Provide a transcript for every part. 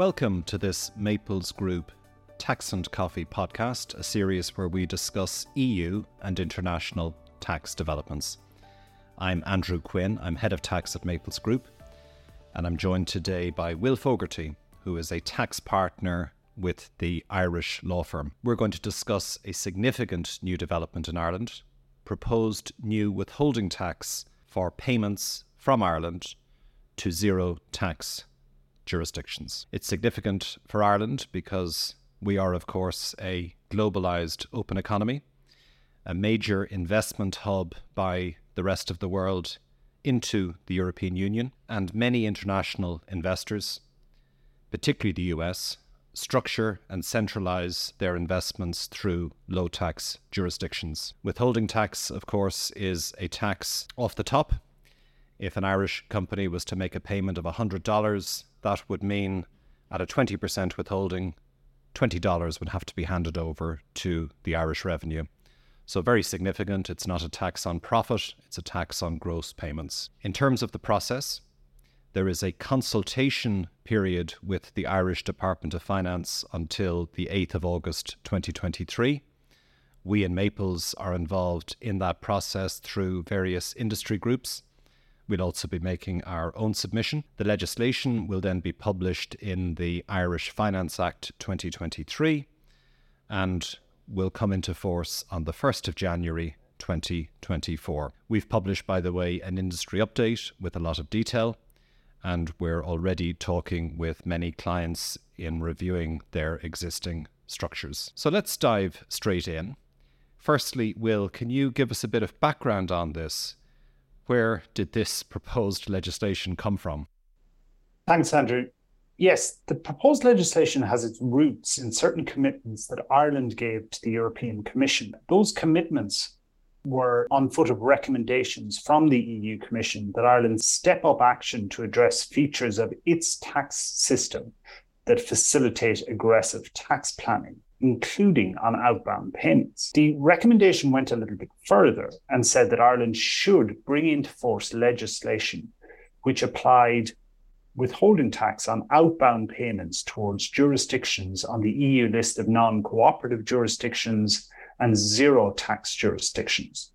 Welcome to this Maples Group Tax and Coffee podcast, a series where we discuss EU and international tax developments. I'm Andrew Quinn, I'm head of tax at Maples Group, and I'm joined today by Will Fogarty, who is a tax partner with the Irish law firm. We're going to discuss a significant new development in Ireland proposed new withholding tax for payments from Ireland to zero tax jurisdictions. It's significant for Ireland because we are, of course, a globalized open economy, a major investment hub by the rest of the world into the European Union, and many international investors, particularly the US, structure and centralize their investments through low tax jurisdictions. Withholding tax, of course, is a tax off the top. If an Irish company was to make a payment of $100, that would mean at a 20% withholding, $20 would have to be handed over to the Irish revenue. So, very significant. It's not a tax on profit, it's a tax on gross payments. In terms of the process, there is a consultation period with the Irish Department of Finance until the 8th of August 2023. We in Maples are involved in that process through various industry groups. We'll also be making our own submission. The legislation will then be published in the Irish Finance Act 2023 and will come into force on the 1st of January 2024. We've published, by the way, an industry update with a lot of detail and we're already talking with many clients in reviewing their existing structures. So let's dive straight in. Firstly, Will, can you give us a bit of background on this? Where did this proposed legislation come from? Thanks, Andrew. Yes, the proposed legislation has its roots in certain commitments that Ireland gave to the European Commission. Those commitments were on foot of recommendations from the EU Commission that Ireland step up action to address features of its tax system that facilitate aggressive tax planning, including on outbound payments. The recommendation went a little bit further and said that Ireland should bring into force legislation which applied withholding tax on outbound payments towards jurisdictions on the EU list of non cooperative jurisdictions and zero tax jurisdictions.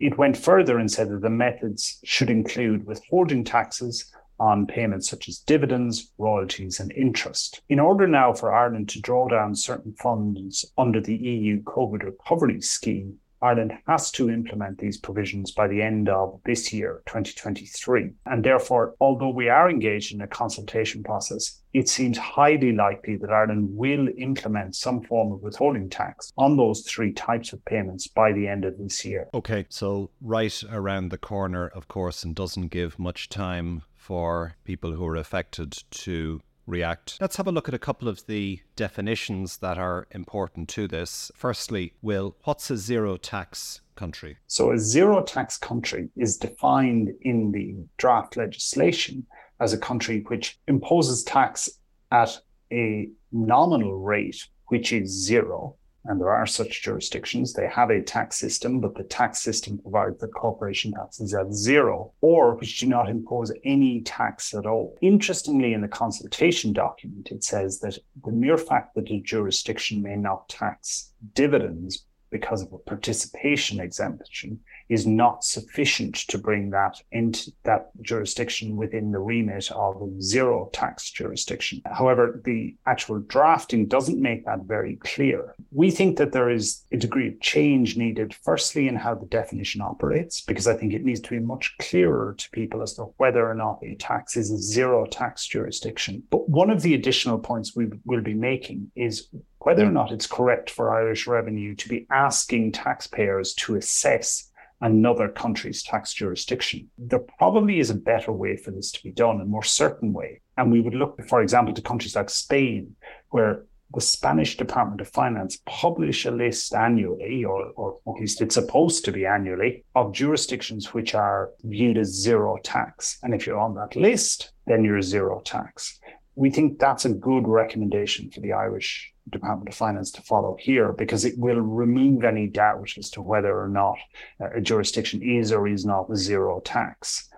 It went further and said that the methods should include withholding taxes on payments such as dividends, royalties, and interest. In order now for Ireland to draw down certain funds under the EU COVID recovery scheme, Ireland has to implement these provisions by the end of this year, 2023. And therefore, although we are engaged in a consultation process, it seems highly likely that Ireland will implement some form of withholding tax on those three types of payments by the end of this year. Okay, so right around the corner, of course, and doesn't give much time for people who are affected to react. Let's have a look at a couple of the definitions that are important to this. Firstly, Will, what's a zero tax country? So, a zero tax country is defined in the draft legislation as a country which imposes tax at a nominal rate, which is zero, and there are such jurisdictions. They have a tax system, but the tax system provides that corporation taxes at zero, or which do not impose any tax at all. Interestingly, in the consultation document, it says that the mere fact that a jurisdiction may not tax dividends because of a participation exemption is not sufficient to bring that into that jurisdiction within the remit of a zero tax jurisdiction. However, the actual drafting doesn't make that very clear. We think that there is a degree of change needed, firstly, in how the definition operates, because I think it needs to be much clearer to people as to whether or not a tax is a zero tax jurisdiction. But one of the additional points we will be making is whether or not it's correct for Irish revenue to be asking taxpayers to assess another country's tax jurisdiction. There probably is a better way for this to be done, a more certain way. And we would look, for example, to countries like Spain, where the Spanish Department of Finance publish a list annually, or, or at least it's supposed to be annually, of jurisdictions which are viewed as zero tax. And if you're on that list, then you're zero tax. We think that's a good recommendation for the Irish Department of Finance to follow here because it will remove any doubt as to whether or not uh, a jurisdiction is or is not zero tax.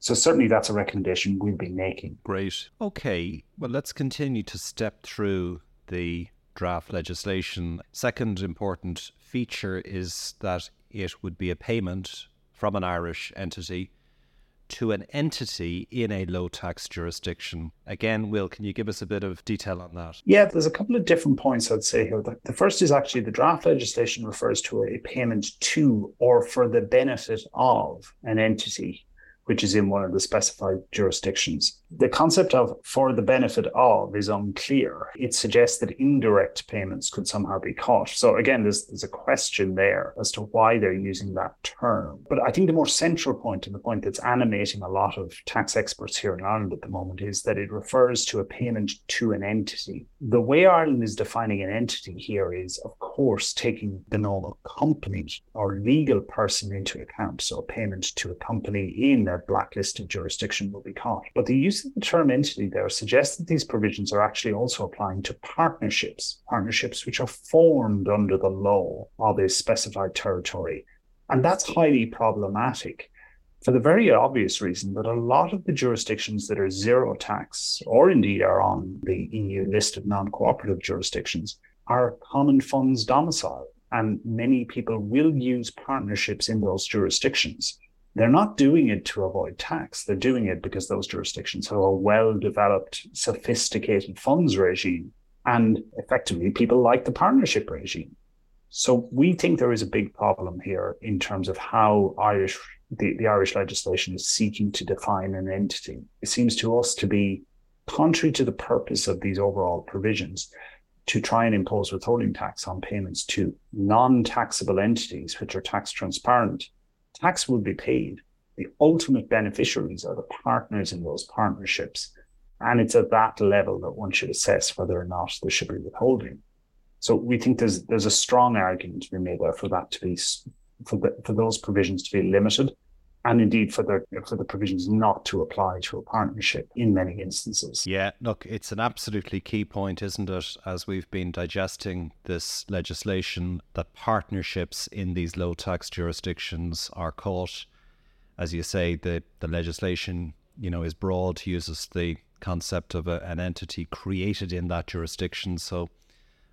So certainly that's a recommendation we'll be making. Great. Okay. Well, let's continue to step through the draft legislation. Second important feature is that it would be a payment from an Irish entity to an entity in a low tax jurisdiction. Again, Will, can you give us a bit of detail on that? Yeah, there's a couple of different points I'd say here. The first is actually the draft legislation refers to a payment to or for the benefit of an entity which is in one of the specified jurisdictions. The concept of for the benefit of is unclear. It suggests that indirect payments could somehow be caught. So again, there's, there's a question there as to why they're using that term. But I think the more central point and the point that's animating a lot of tax experts here in Ireland at the moment is that it refers to a payment to an entity. The way Ireland is defining an entity here is, of course, taking the normal company or legal person into account. So a payment to a company in a blacklisted jurisdiction will be caught. But the use of the term entity there suggests that these provisions are actually also applying to partnerships, partnerships which are formed under the law of a specified territory. And that's highly problematic for the very obvious reason that a lot of the jurisdictions that are zero tax, or indeed are on the EU list of non cooperative jurisdictions, are common funds domicile. And many people will use partnerships in those jurisdictions. They're not doing it to avoid tax. They're doing it because those jurisdictions have a well developed, sophisticated funds regime. And effectively, people like the partnership regime. So we think there is a big problem here in terms of how Irish the, the Irish legislation is seeking to define an entity. It seems to us to be contrary to the purpose of these overall provisions to try and impose withholding tax on payments to non-taxable entities which are tax transparent tax will be paid. The ultimate beneficiaries are the partners in those partnerships. And it's at that level that one should assess whether or not there should be withholding. So we think there's there's a strong argument to be made there for that to be for the, for those provisions to be limited and indeed for the for the provisions not to apply to a partnership in many instances. Yeah, look, it's an absolutely key point, isn't it? As we've been digesting this legislation, that partnerships in these low tax jurisdictions are caught, as you say, the the legislation you know is broad, uses the concept of a, an entity created in that jurisdiction, so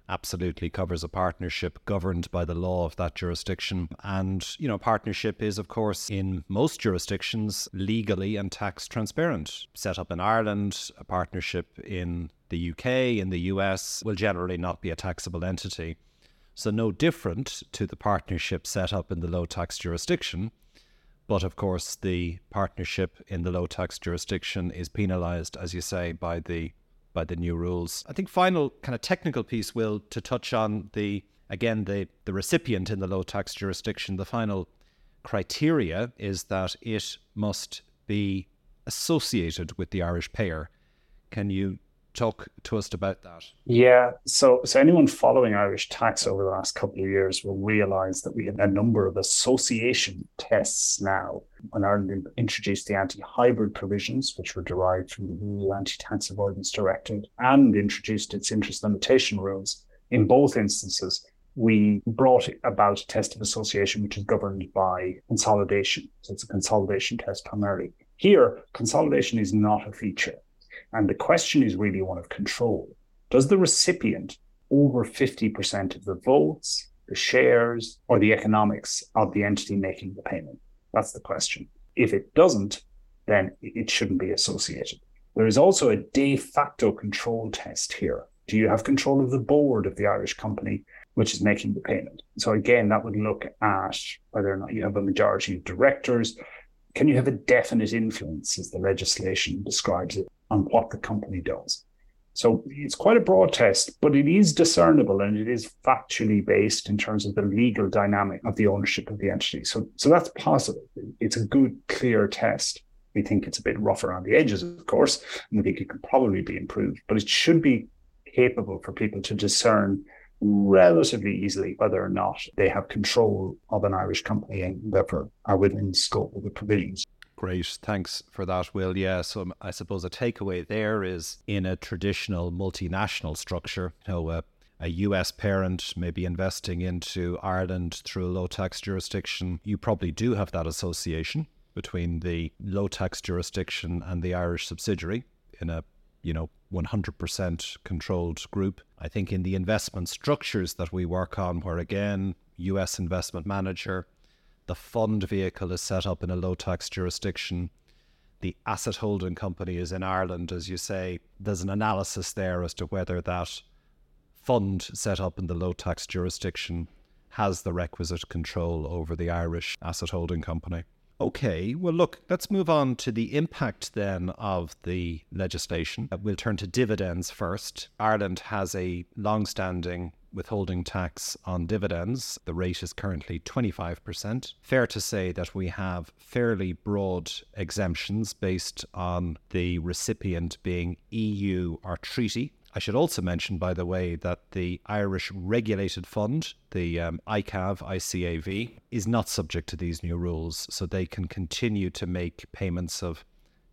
absolutely covers a partnership governed by the law of that jurisdiction. And, you know, partnership is, of course, in most jurisdictions legally and tax transparent. Set up in Ireland, a partnership in the UK, in the US, will generally not be a taxable entity. So, no different to the partnership set up in the low tax jurisdiction. But of course, the partnership in the low tax jurisdiction is penalised, as you say, by the by the new rules. I think final kind of technical piece will to touch on the again the the recipient in the low tax jurisdiction. The final criteria is that it must be associated with the Irish payer. Can you talk to us about that? Yeah. So, so anyone following Irish tax over the last couple of years will realize that we have a number of association tests now. When Ireland introduced the anti-hybrid provisions, which were derived from the EU Anti-Tax Avoidance Directive, and introduced its interest limitation rules, in both instances, we brought about a test of association, which is governed by consolidation. So it's a consolidation test primarily. Here, consolidation is not a feature. And the question is really one of control. Does the recipient over 50% of the votes, the shares, or the economics of the entity making the payment? That's the question. If it doesn't, then it shouldn't be associated. There is also a de facto control test here. Do you have control of the board of the Irish company which is making the payment? So again, that would look at whether or not you have a majority of directors. Can you have a definite influence, as the legislation describes it, on what the company does. So it's quite a broad test, but it is discernible and it is factually based in terms of the legal dynamic of the ownership of the entity. So, so that's positive. It's a good, clear test. We think it's a bit rough around the edges, of course, and we think it could probably be improved, but it should be capable for people to discern relatively easily whether or not they have control of an Irish company and therefore are within scope of the provisions. Great. Thanks for that, Will. Yeah. So um, I suppose a takeaway there is in a traditional multinational structure, you know, uh, a, a US parent may be investing into Ireland through a low tax jurisdiction. You probably do have that association. between the low tax jurisdiction and the Irish subsidiary in a you know 100% controlled group. I think in the investment structures that we work on, where again, US investment manager, the fund vehicle is set up in a low tax jurisdiction, the asset holding company is in Ireland, as you say, there's an analysis there as to whether that fund set up in the low tax jurisdiction has the requisite control over the Irish asset holding company. Okay, well, look, let's move on to the impact then of the legislation. Uh, we'll turn to dividends first. Ireland has a long standing withholding tax on dividends. The rate is currently 25%. Fair to say that we have fairly broad exemptions based on the recipient being EU or treaty. I should also mention, by the way, that the Irish Regulated Fund, the um, ICAV, ICAV, is not subject to these new rules, so they can continue to make payments of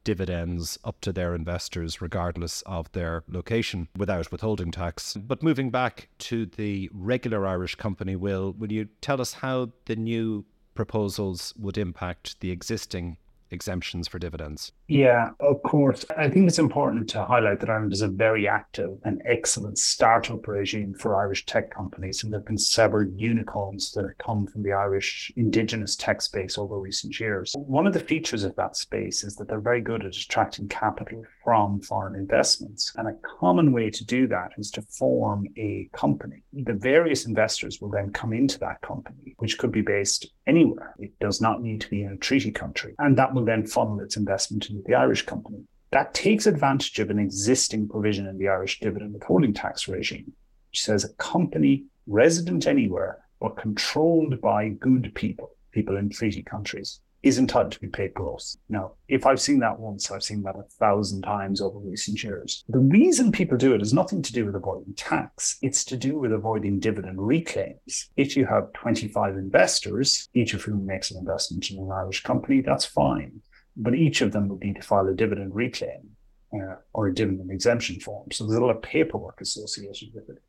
dividends up to their investors, regardless of their location, without withholding tax. But moving back to the regular Irish company, Will, will you tell us how the new proposals would impact the existing exemptions for dividends? Yeah, of course. I think it's important to highlight that Ireland is a very active and excellent startup regime for Irish tech companies. And there have been several unicorns that have come from the Irish indigenous tech space over recent years. One of the features of that space is that they're very good at attracting capital from foreign investments. And a common way to do that is to form a company. The various investors will then come into that company, which could be based anywhere. It does not need to be in a treaty country. And that will then funnel its investment into the Irish company. That takes advantage of an existing provision in the Irish dividend withholding tax regime, which says a company resident anywhere but controlled by good people, people in treaty countries, is entitled to be paid gross. Now, if I've seen that once, I've seen that a thousand times over recent years. The reason people do it has nothing to do with avoiding tax. It's to do with avoiding dividend reclaims. If you have 25 investors, each of whom makes an investment in an Irish company, that's fine. But each of them would need to file a dividend reclaim uh, or a dividend exemption form. So there's a lot of paperwork associated with it.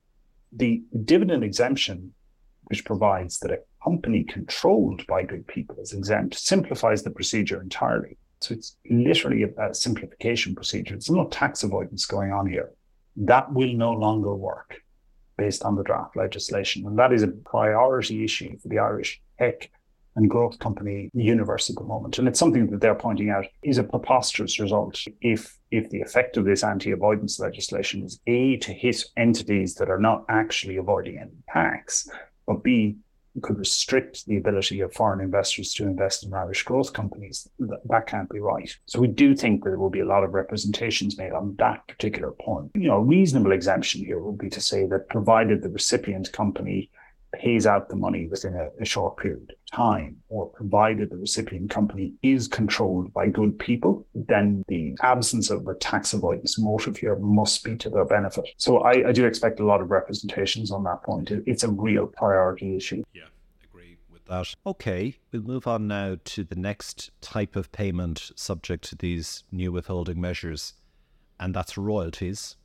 The dividend exemption, which provides that a company controlled by good people is exempt simplifies the procedure entirely. So it's literally a, a simplification procedure. There's no tax avoidance going on here. That will no longer work based on the draft legislation. And that is a priority issue for the Irish tech and growth company universe at the moment. And it's something that they're pointing out is a preposterous result if if the effect of this anti-avoidance legislation is A to hit entities that are not actually avoiding any tax, but B could restrict the ability of foreign investors to invest in Irish growth companies. That, can't be right. So we do think that there will be a lot of representations made on that particular point. You know, a reasonable exemption here would be to say that provided the recipient company pays out the money within a, a, short period of time, or provided the recipient company is controlled by good people, then the absence of a tax avoidance motive here must be to their benefit. So I, I do expect a lot of representations on that point. It, it's a real priority issue. Yeah. agree with That. Okay, we'll move on now to the next type of payment subject to these new withholding measures, and that's royalties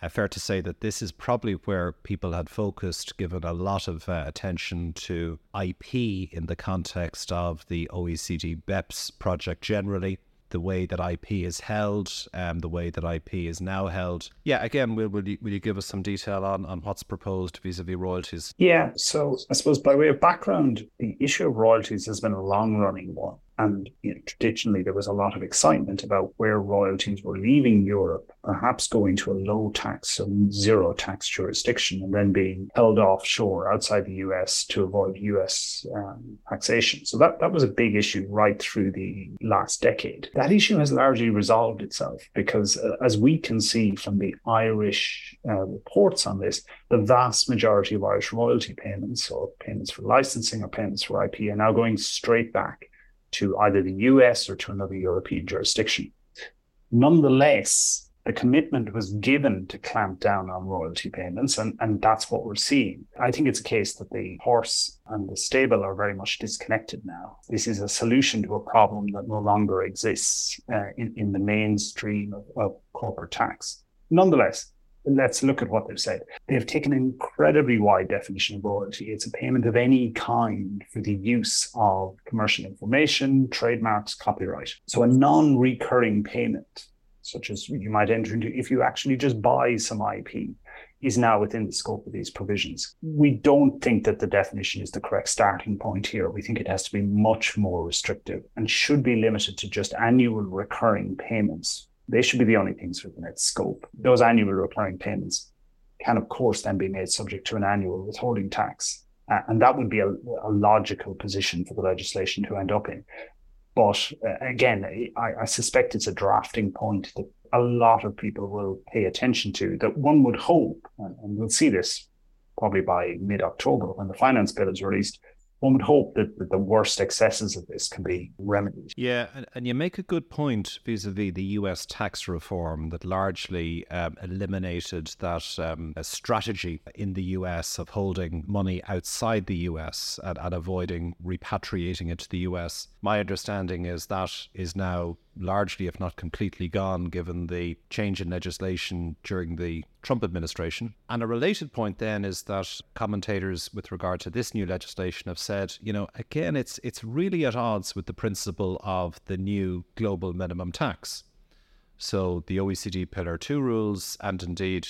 uh, fair to say that this is probably where people had focused, given a lot of uh, attention to IP in the context of the OECD BEPS project generally, the way that IP is held, um, the way that IP is now held. Yeah, again, will, will, you, will you give us some detail on, on what's proposed vis a vis royalties? Yeah, so I suppose by way of background, the issue of royalties has been a long running one. And you know, traditionally, there was a lot of excitement about where royalties were leaving Europe, perhaps going to a low tax and zero tax jurisdiction, and then being held offshore outside the US to avoid US um, taxation. So that, that was a big issue right through the last decade. That issue has largely resolved itself because, uh, as we can see from the Irish uh, reports on this, the vast majority of Irish royalty payments, or payments for licensing or payments for IP, are now going straight back to either the US or to another European jurisdiction. Nonetheless, the commitment was given to clamp down on royalty payments, and, and that's what we're seeing. I think it's a case that the horse and the stable are very much disconnected now. This is a solution to a problem that no longer exists uh, in, in the mainstream of, of corporate tax. Nonetheless, let's look at what they've said. They've taken an incredibly wide definition of royalty. It's a payment of any kind for the use of commercial information, trademarks, copyright. So a non-recurring payment, such as you might enter into if you actually just buy some IP, is now within the scope of these provisions. We don't think that the definition is the correct starting point here. We think it has to be much more restrictive and should be limited to just annual recurring payments they should be the only things within its scope. Those annual recurring payments can, of course, then be made subject to an annual withholding tax. Uh, and that would be a, a, logical position for the legislation to end up in. But uh, again, I, I, suspect it's a drafting point that a lot of people will pay attention to, that one would hope, and, and we'll see this probably by mid October when the finance bill is released, one would hope that, the worst excesses of this can be remedied. Yeah, and, and you make a good point vis a vis the US tax reform that largely um, eliminated that um, strategy in the US of holding money outside the US and, and avoiding repatriating it to the US. My understanding is that is now largely, if not completely, gone given the change in legislation during the Trump administration. And a related point then is that commentators with regard to this new legislation have said, you know, again, it's it's really at odds with the principle of the new global minimum tax. So the OECD Pillar 2 rules and indeed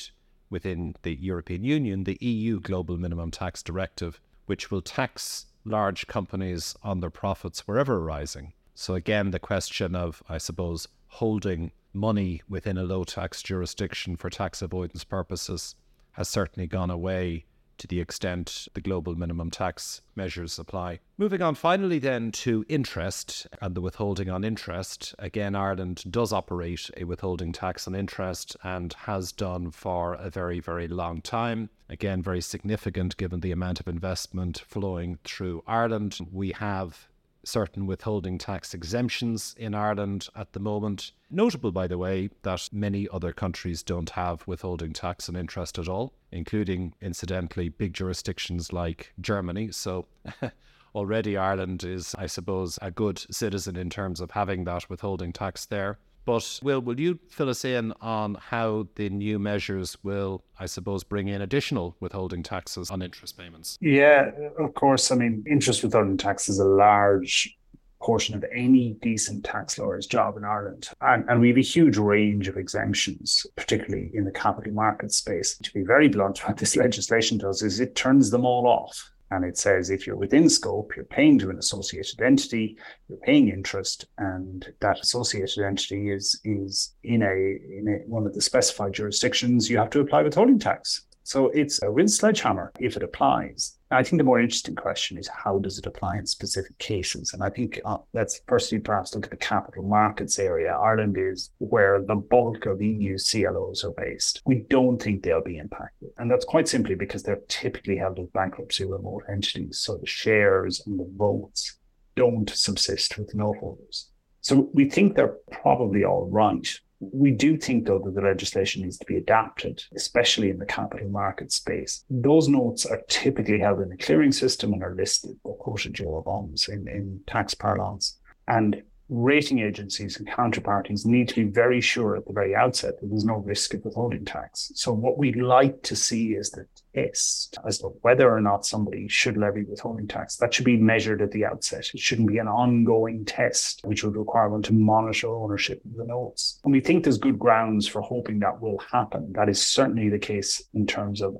within the European Union, the EU Global Minimum Tax Directive, which will tax large companies on their profits wherever arising. So, again, the question of, I suppose, holding money within a low tax jurisdiction for tax avoidance purposes has certainly gone away to the extent the global minimum tax measures apply. Moving on finally then to interest and the withholding on interest. Again, Ireland does operate a withholding tax on interest and has done for a very, very long time. Again, very significant given the amount of investment flowing through Ireland. We have certain withholding tax exemptions in Ireland at the moment. Notable, by the way, that many other countries don't have withholding tax and interest at all, including, incidentally, big jurisdictions like Germany. So already Ireland is, I suppose, a good citizen in terms of having that withholding tax there. But Will, will you fill us in on how the new measures will, I suppose, bring in additional withholding taxes on interest payments? Yeah, of course. I mean, interest withholding tax is a large portion of any decent tax lawyer's job in Ireland. And, and we have a huge range of exemptions, particularly in the capital market space. To be very blunt, what this legislation does is it turns them all off. And it says if you're within scope, you're paying to an associated entity, you're paying interest, and that associated entity is is in a in a, one of the specified jurisdictions, you have to apply withholding tax. So it's a real sledgehammer if it applies. I think the more interesting question is how does it apply in specific cases? And I think uh, let's firstly perhaps look at the capital markets area. Ireland is where the bulk of EU CLOs are based. We don't think they'll be impacted. And that's quite simply because they're typically held as bankruptcy remote entities. So the shares and the votes don't subsist with note holders. So we think they're probably all right. We do think, though, that the legislation needs to be adapted, especially in the capital market space. Those notes are typically held in a clearing system and are listed or quoted euro bonds in, in tax parlance. And rating agencies and counterparties need to be very sure at the very outset that there's no risk of withholding tax. So what we'd like to see is the test as to whether or not somebody should levy withholding tax. That should be measured at the outset. It shouldn't be an ongoing test, which would require one to monitor ownership of the notes. And we think there's good grounds for hoping that will happen. That is certainly the case in terms of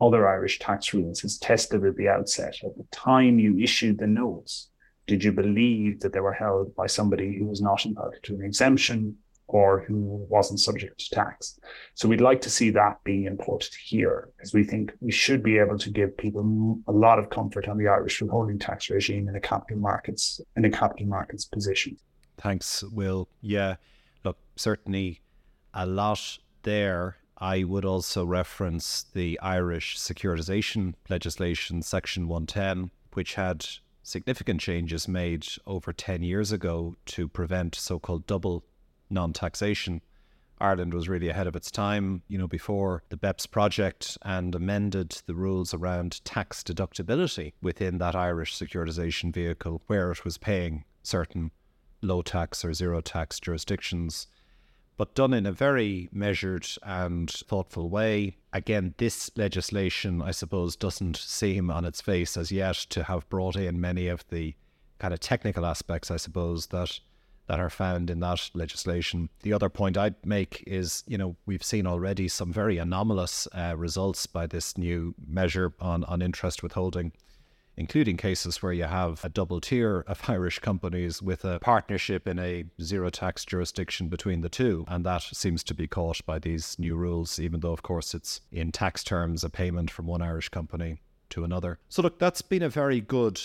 other Irish tax rules. It's tested at the outset. At the time you issued the notes, did you believe that they were held by somebody who was not entitled to an exemption or who wasn't subject to tax? So we'd like to see that being imported here, because we think we should be able to give people a lot of comfort on the Irish withholding tax regime in the capital markets in the capital markets position. Thanks, Will. Yeah, look, certainly a lot there. I would also reference the Irish securitization legislation, Section 110, which had significant changes made over 10 years ago to prevent so called double non taxation. Ireland was really ahead of its time, you know, before the BEPS project and amended the rules around tax deductibility within that Irish securitization vehicle where it was paying certain low tax or zero tax jurisdictions but done in a very measured and thoughtful way. Again, this legislation, I suppose, doesn't seem on its face as yet to have brought in many of the kind of technical aspects, I suppose, that that are found in that legislation. The other point I'd make is, you know, we've seen already some very anomalous uh, results by this new measure on, on interest withholding, including cases where you have a double tier of Irish companies with a partnership in a zero tax jurisdiction between the two. And that seems to be caught by these new rules, even though, of course, it's in tax terms a payment from one Irish company to another. So, look, that's been a very good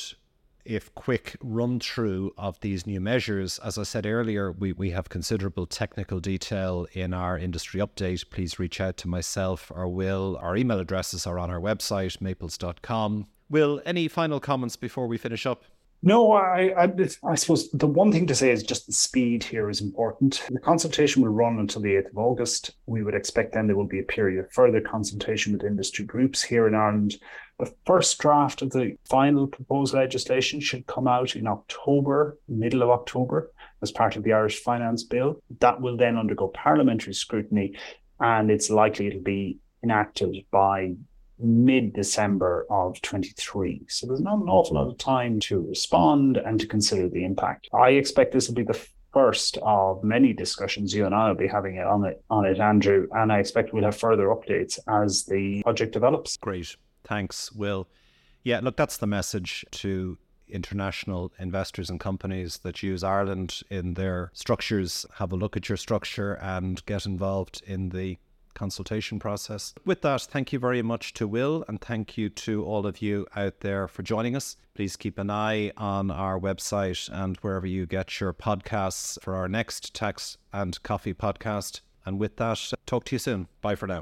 if quick run through of these new measures. As I said earlier, we, we have considerable technical detail in our industry update. Please reach out to myself or Will. Our email addresses are on our website, maples.com. Will, any final comments before we finish up? No, I, I, I, suppose the one thing to say is just the speed here is important. The consultation will run until the 8th of August. We would expect then there will be a period of further consultation with industry groups here in Ireland the first draft of the final proposed legislation should come out in October, middle of October, as part of the Irish Finance Bill. That will then undergo parliamentary scrutiny, and it's likely it'll be enacted by mid December of 23. So there's not an awful lot of time to respond and to consider the impact. I expect this will be the first of many discussions you and I will be having on it on it, Andrew. And I expect we'll have further updates as the project develops. Great. Thanks, Will. Yeah, look, that's the message to international investors and companies that use Ireland in their structures. Have a look at your structure and get involved in the consultation process. With that, thank you very much to Will and thank you to all of you out there for joining us. Please keep an eye on our website and wherever you get your podcasts for our next Tax and Coffee podcast. And with that, talk to you soon. Bye for now.